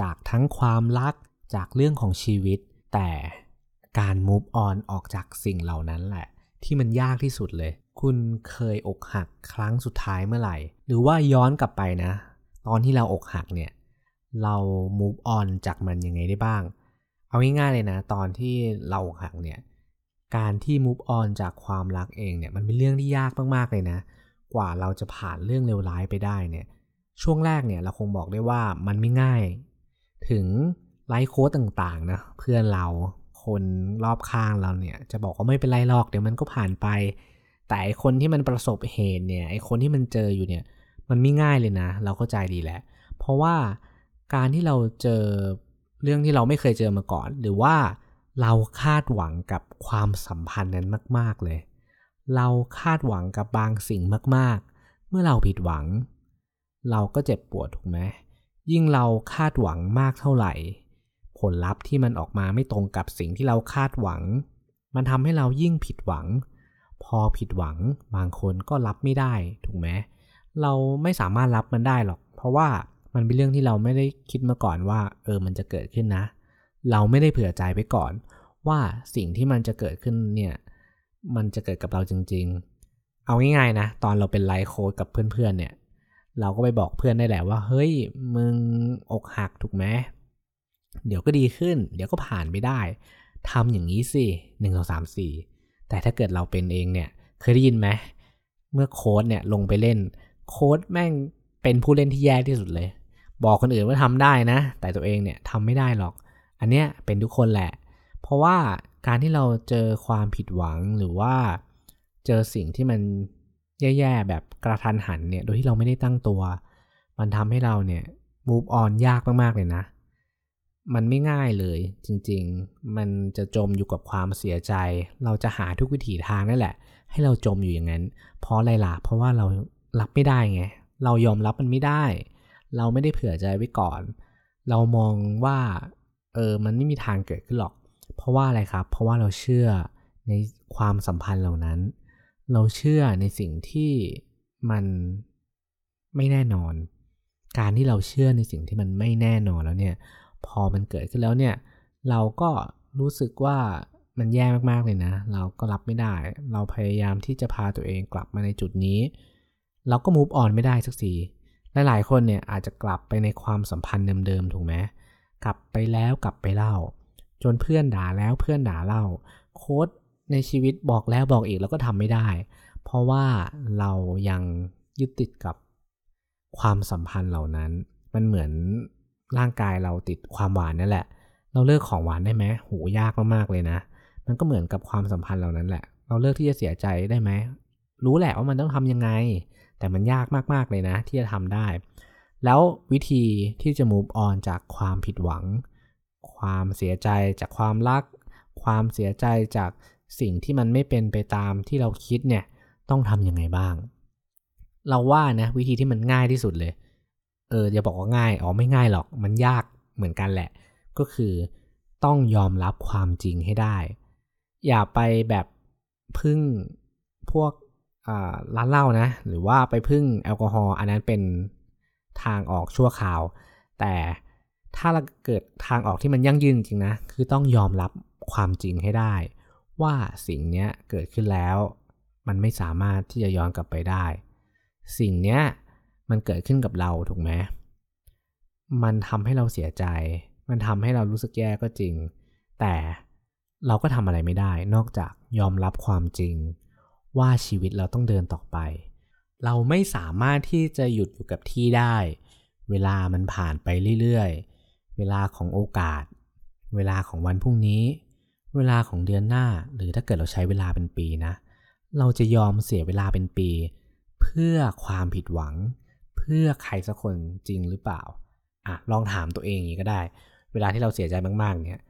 จากทั้งความรักจากเรื่องของชีวิต แต่การ move on ออกจากสิ่งเหล่านั้นแหละ ที่มันยากที่สุดเลย คุณเคยอกหักครั้งสุดท้ายเมื่อไหร่ หรือว่าย้อนกลับไปนะ ตอนที่เราอกหักเนี่ย เรา move on จากมันยังไงได้บ้าง เอาง่ายๆเลยนะ ตอนที่เราอกหักเนี่ย การที่ move on จากความรักเองเนี่ย มันเป็นเรื่องที่ยากมากๆเลยนะ กว่าเราจะผ่านเรื่องเลวร้ายไปได้เนี่ย ช่วงแรกเนี่ยเราคงบอกได้ว่ามันไม่ง่าย ถึงไลฟ์โค้ดต่างๆนะเพื่อนเราคนรอบข้างเราเนี่ยจะบอกว่าไม่เป็นไรหรอกเดี๋ยวมันก็ผ่านไป แต่ไอคนที่มันประสบเหตุเนี่ยไอคนที่มันเจออยู่เนี่ยมันไม่ง่ายเลยนะ เราเข้าใจดีแหละ เพราะว่าการที่เราเจอเรื่องที่เราไม่เคยเจอมาก่อน หรือว่าเราคาดหวังกับความสัมพันธ์นั้นมาก ๆเลย เราคาดหวังกับบางสิ่งมาก ๆ เมื่อเราผิดหวัง เราก็เจ็บปวดถูกไหม ยิ่งเราคาดหวังมากเท่าไหร่ ผลลัพธ์ที่มันออกมาไม่ตรงกับสิ่งที่เราคาดหวัง มันทำให้เรายิ่งผิดหวัง พอผิดหวังบางคนก็รับไม่ได้ถูกไหมเราไม่สามารถรับมันได้หรอก เพราะว่ามันเป็นเรื่องที่เราไม่ได้คิดมาก่อนว่า เออมันจะเกิดขึ้นนะ เราไม่ได้เผื่อใจไปก่อน ว่าสิ่งที่มันจะเกิดขึ้นเนี่ยมันจะเกิดกับเราจริง ๆ เอาง่ายๆนะ ตอนเราเป็นไลฟ์โค้ดกับเพื่อนๆเนี่ย เราก็ไปบอกเพื่อนได้แหละว่า เฮ้ย มึงอกหักถูกไหมเดี๋ยวก็ดีขึ้น เดี๋ยวก็ผ่านไปได้ทำอย่างนี้สิหนึ่งสองสามสี่แต่ถ้าเกิดเราเป็นเองเนี่ย เคยได้ยินไหมเมื่อโค้ดเนี่ยลงไปเล่น โค้ดแม่งเป็นผู้เล่นที่แย่ที่สุดเลย บอกคนอื่นว่าทำได้นะ แต่ตัวเองเนี่ยทำไม่ได้หรอก อันเนี้ยเป็นทุกคนแหละ เพราะว่าการที่เราเจอความผิดหวังหรือว่า เจอสิ่งที่มัน แย่ๆแบบกระทันหันเนี่ย โดยที่เราไม่ได้ตั้งตัว มันทำให้เราเนี่ย move on ยากมากๆเลยนะ มันไม่ง่ายเลยจริงๆ มันจะจมอยู่กับความเสียใจ เราจะหาทุกวิถีทางนั่นแหละ ให้เราจมอยู่อย่างนั้น เพราะอะไรล่ะ เพราะว่าเรารับไม่ได้ไง เรายอมรับมันไม่ได้ เราไม่ได้เผื่อใจไว้ก่อน เรามองว่าเออ มันไม่มีทางเกิดขึ้นหรอก เพราะว่าอะไรครับ เพราะว่าเราเชื่อในความสัมพันธ์เหล่านั้น เราเชื่อในสิ่งที่มันไม่แน่นอน การที่เราเชื่อในสิ่งที่มันไม่แน่นอนแล้วเนี่ย พอมันเกิดขึ้นแล้วเนี่ย เราก็รู้สึกว่ามันแย่มากๆเลยนะ เราก็รับไม่ได้ เราพยายามที่จะพาตัวเองกลับมาในจุดนี้ เราก็มูฟออนไม่ได้สักทีหลายๆคนเนี่ยอาจจะกลับไปในความสัมพันธ์เดิมๆถูกไหมกลับไปแล้วกลับไปเล่า จนเพื่อนด่าแล้วเพื่อนด่าเล่า โค้ด ในชีวิตบอกแล้วบอกอีกแล้วก็ทำไม่ได้ เพราะว่าเรายังยึดติดกับความสัมพันธ์เหล่านั้น มันเหมือนร่างกายเราติดความหวานนั่นแหละ เราเลิกของหวานได้ไหมโหยากมากๆเลยนะ มันก็เหมือนกับความสัมพันธ์เหล่านั้นแหละ เราเลิกที่จะเสียใจได้ไหม รู้แหละว่ามันต้องทำยังไง แต่มันยากมากๆเลยนะ ที่จะทำได้ แล้ววิธีที่จะ move on จากความผิดหวัง ความเสียใจจากความรัก ความเสียใจจาก สิ่งที่มันไม่เป็นไปตามที่เราคิดเนี่ยต้องทำยังไงบ้าง เราว่านะวิธีที่มันง่ายที่สุดเลย เอออย่าบอกว่าง่ายอ๋อไม่ง่ายหรอกมันยากเหมือนกันแหละ ก็คือต้องยอมรับความจริงให้ได้ อย่าไปแบบพึ่งพวกร้านเหล้านะ หรือว่าไปพึ่งแอลกอฮอล์อันนั้นเป็นทางออกชั่วคราว แต่ถ้าเราเกิดทางออกที่มันยั่งยืนจริงนะ คือต้องยอมรับความจริงให้ได้ ว่าสิ่งนี้เกิดขึ้นแล้ว มันไม่สามารถที่จะย้อนกลับไปได้ สิ่งนี้มันเกิดขึ้นกับเราถูกไหมมันทำให้เราเสียใจ มันทำให้เรารู้สึกแย่ก็จริง แต่เราก็ทำอะไรไม่ได้ นอกจากยอมรับความจริง ว่าชีวิตเราต้องเดินต่อไป เราไม่สามารถที่จะหยุดอยู่กับที่ได้ เวลามันผ่านไปเรื่อยๆ เวลาของโอกาส เวลาของวันพรุ่งนี้ เวลาของเดือนหน้า หรือถ้าเกิดเราใช้เวลาเป็นปีนะ เราจะยอมเสียเวลาเป็นปี เพื่อความผิดหวัง เพื่อใครสักคนจริงหรือเปล่าอะลองถามตัวเองอย่างนี้ก็ได้ เวลาที่เราเสียใจมาก ๆ เนี่ย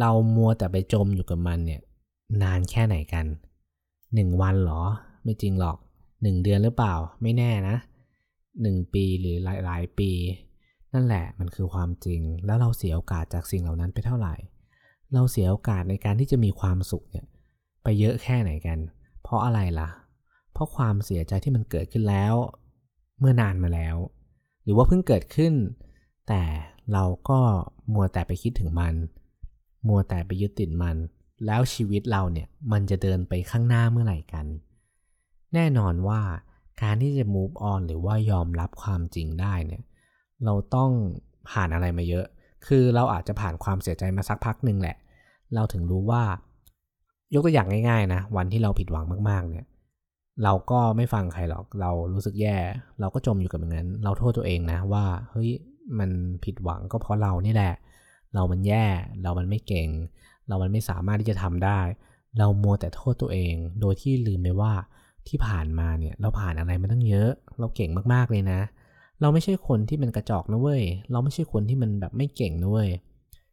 เรามัวแต่ไปจมอยู่กับมันเนี่ย นานแค่ไหนกันหนึ่งวันหรอ ไม่จริงหรอกหนึ่งเดือนหรือเปล่า ไม่แน่นะหนึ่งปีหรือหลาย ๆ ปี นั่นแหละมันคือความจริง แล้วเราเสียโอกาสจากสิ่งเหล่านั้นไปเท่าไหร่ เราเสียโอกาสในการที่จะมีความสุขเนี่ยไปเยอะแค่ไหนกัน เพราะอะไรล่ะ เพราะความเสียใจที่มันเกิดขึ้นแล้ว เมื่อนานมาแล้ว หรือว่าเพิ่งเกิดขึ้น แต่เราก็มัวแต่ไปคิดถึงมัน มัวแต่ไปยึดติดมัน แล้วชีวิตเราเนี่ยมันจะเดินไปข้างหน้าเมื่อไหร่กัน แน่นอนว่าการที่จะ move on หรือว่ายอมรับความจริงได้เนี่ยเราต้องผ่านอะไรมาเยอะ คือเราอาจจะผ่านความเสียใจมาสักพักหนึ่งแหละ เราถึงรู้ว่า ยกตัวอย่างง่ายๆนะ วันที่เราผิดหวังมากๆ เนี่ย เราก็ไม่ฟังใครหรอก เรารู้สึกแย่ เราก็จมอยู่กับอย่างนั้น เราโทษตัวเองนะว่า เฮ้ย มันผิดหวังก็เพราะเรานี่แหละ เรามันแย่ เรามันไม่เก่ง เรามันไม่สามารถที่จะทำได้ เรามัวแต่โทษตัวเอง โดยที่ลืมไปว่าที่ผ่านมาเนี่ย เราผ่านอะไรมาตั้งเยอะ เราเก่งมากๆเลยนะ เราไม่ใช่คนที่มันกระจอกนะเว้ย เราไม่ใช่คนที่มันแบบไม่เก่งนะเว้ย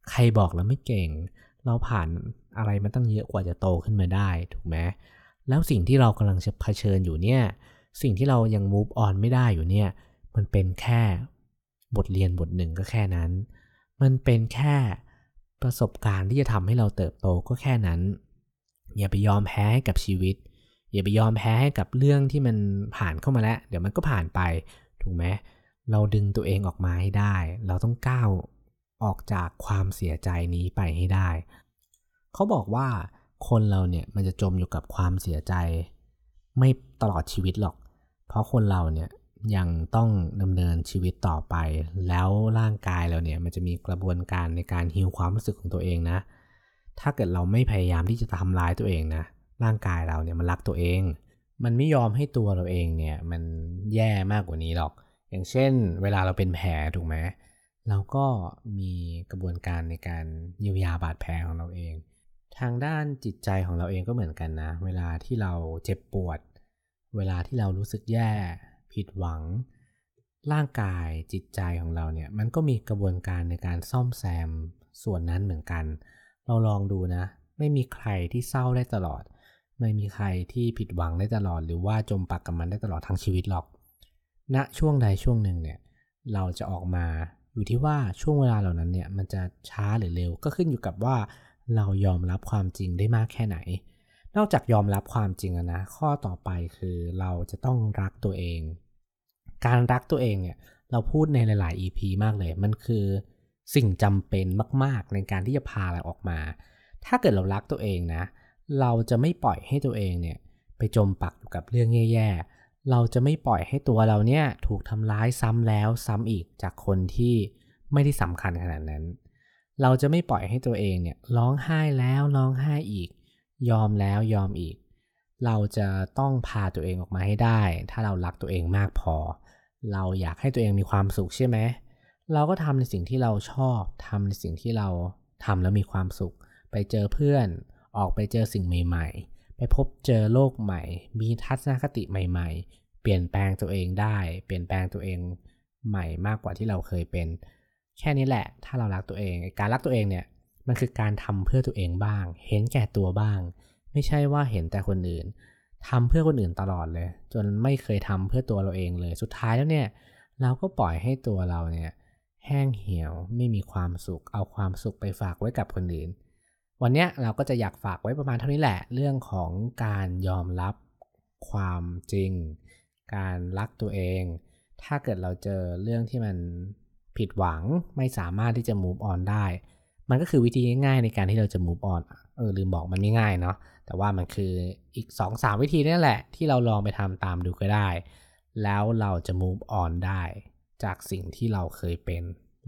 ใครบอกเราไม่เก่ง เราผ่านอะไรมาตั้งเยอะกว่าจะโตขึ้นมาได้ถูกไหมแล้วสิ่งที่เรากำลังจะเผชิญอยู่เนี่ย สิ่งที่เรายัง move on ไม่ได้อยู่เนี่ย มันเป็นแค่บทเรียนบทหนึ่งก็แค่นั้น มันเป็นแค่ประสบการณ์ที่จะทำให้เราเติบโตก็แค่นั้น อย่าไปยอมแพ้ให้กับชีวิต อย่าไปยอมแพ้ให้กับเรื่องที่มันผ่านเข้ามาแล้ว เดี๋ยวมันก็ผ่านไป ถูกไหมเราดึงตัวเองออกมาให้ได้ เราต้องก้าว ออกจากความเสียใจนี้ไปให้ได้ เขาบอกว่าคนเราเนี่ยมันจะจมอยู่กับความเสียใจ ไม่ตลอดชีวิตหรอก เพราะคนเราเนี่ยยังต้องดำเนินชีวิตต่อไป แล้วร่างกายเราเนี่ยมันจะมีกระบวนการในการฮิวความรู้สึกของตัวเองนะ ถ้าเกิดเราไม่พยายามที่จะทำร้ายตัวเองนะร่างกายเราเนี่ยมันรักตัวเอง มันไม่ยอมให้ตัวเราเองเนี่ยมันแย่มากกว่านี้หรอก อย่างเช่น เวลาเราเป็นแผลถูกไหม เราก็มีกระบวนการในการเยียวยาบาดแผลของเราเอง ทางด้านจิตใจของเราเองก็เหมือนกันนะ เวลาที่เราเจ็บปวด เวลาที่เรารู้สึกแย่ ผิดหวัง ร่างกายจิตใจของเราเนี่ย มันก็มีกระบวนการในการซ่อมแซมส่วนนั้นเหมือนกัน เราลองดูนะ ไม่มีใครที่เศร้าได้ตลอด ไม่มีใครที่ผิดหวังได้ตลอด หรือว่าจมปักกับมันได้ตลอดทั้งชีวิตหรอกณช่วงใดช่วงหนึ่งเนี่ย เราจะออกมา อยู่ที่ว่าช่วงเวลาเหล่านั้นเนี่ยมันจะช้าหรือเร็ว ก็ขึ้นอยู่กับว่าเรายอมรับความจริงได้มากแค่ไหน นอกจากยอมรับความจริงนะ ข้อต่อไปคือเราจะต้องรักตัวเอง การรักตัวเองเนี่ยเราพูดในหลาย ๆ EP มากเลย มันคือสิ่งจำเป็นมาก ๆ ในการที่จะพาเราออกมา ถ้าเกิดเรารักตัวเองนะ เราจะไม่ปล่อยให้ตัวเองเนี่ยไปจมปักอยู่กับเรื่องแย่ ๆ เราจะไม่ปล่อยให้ตัวเราเนี่ยถูกทำร้ายซ้ำแล้วซ้ำอีกจากคนที่ไม่ได้สำคัญขนาดนั้น เราจะไม่ปล่อยให้ตัวเองเนี่ยร้องไห้แล้วร้องไห้อีก ยอมแล้วยอมอีก เราจะต้องพาตัวเองออกมาให้ได้ ถ้าเรารักตัวเองมากพอ เราอยากให้ตัวเองมีความสุขใช่ไหมเราก็ทำในสิ่งที่เราชอบทำในสิ่งที่เราทำแล้วมีความสุข ไปเจอเพื่อน ออกไปเจอสิ่งใหม่ ๆ ไปพบเจอโลกใหม่ มีทัศนคติใหม่ ๆ เปลี่ยนแปลงตัวเองได้ เปลี่ยนแปลงตัวเองใหม่มากกว่าที่เราเคยเป็น แค่นี้แหละ ถ้าเรารักตัวเอง การรักตัวเองเนี่ย มันคือการทำเพื่อตัวเองบ้าง เห็นแก่ตัวบ้าง ไม่ใช่ว่าเห็นแต่คนอื่นทำเพื่อคนอื่นตลอดเลย จนไม่เคยทำเพื่อตัวเราเองเลย สุดท้ายแล้วเนี่ย เราก็ปล่อยให้ตัวเราเนี่ยแห้งเหี่ยว ไม่มีความสุข เอาความสุขไปฝากไว้กับคนอื่น วันนี้เราก็จะอยากฝากไว้ประมาณเท่านี้แหละ เรื่องของการยอมรับความจริง การรักตัวเอง ถ้าเกิดเราเจอเรื่องที่มันผิดหวังไม่สามารถที่จะ move on ได้ มันก็คือวิธีง่ายๆในการที่เราจะ move on เออลืมบอกมันไม่ง่ายเนาะแต่ว่ามันคืออีก 2-3 วิธีนี่แหละ ที่เราลองไปทำตามดูก็ได้ แล้วเราจะ move on ได้ จากสิ่งที่เราเคยเป็น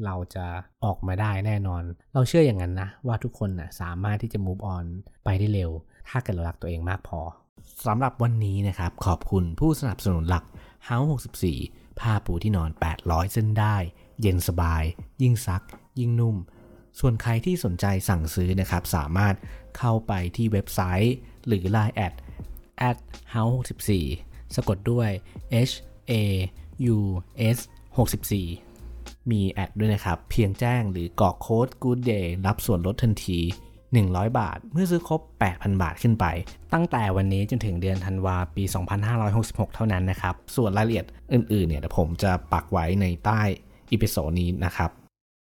เราจะออกมาได้แน่นอน เราเชื่ออย่างนั้นนะ ว่าทุกคนนะสามารถที่จะ move on ไปได้เร็ว ถ้าเกิดเรารักตัวเองมากพอสำหรับวันนี้นะครับ ขอบคุณผู้สนับสนุนหลัก House 64 ผ้าปูที่นอน 800 เส้นได้ เย็นสบาย ยิ่งซัก ยิ่งนุ่ม ส่วนใครที่สนใจสั่งซื้อนะครับ สามารถเข้าไปที่เว็บไซต์ หรือ Line แอด at house 64สะกดด้วย h a u s 64 มีแอดด้วยนะครับ เพียงแจ้งหรือกรอกโค้ด Good Day รับส่วนลดทันที 100 บาท เมื่อซื้อครบ 8,000 บาทขึ้นไป ตั้งแต่วันนี้จนถึงเดือนธันวาปี 2566 เท่านั้นนะครับ ส่วนรายละเอียดอื่นๆเนี่ยเดี๋ยวผมจะปักไว้ในใต้อีพิโซดนี้นะครับ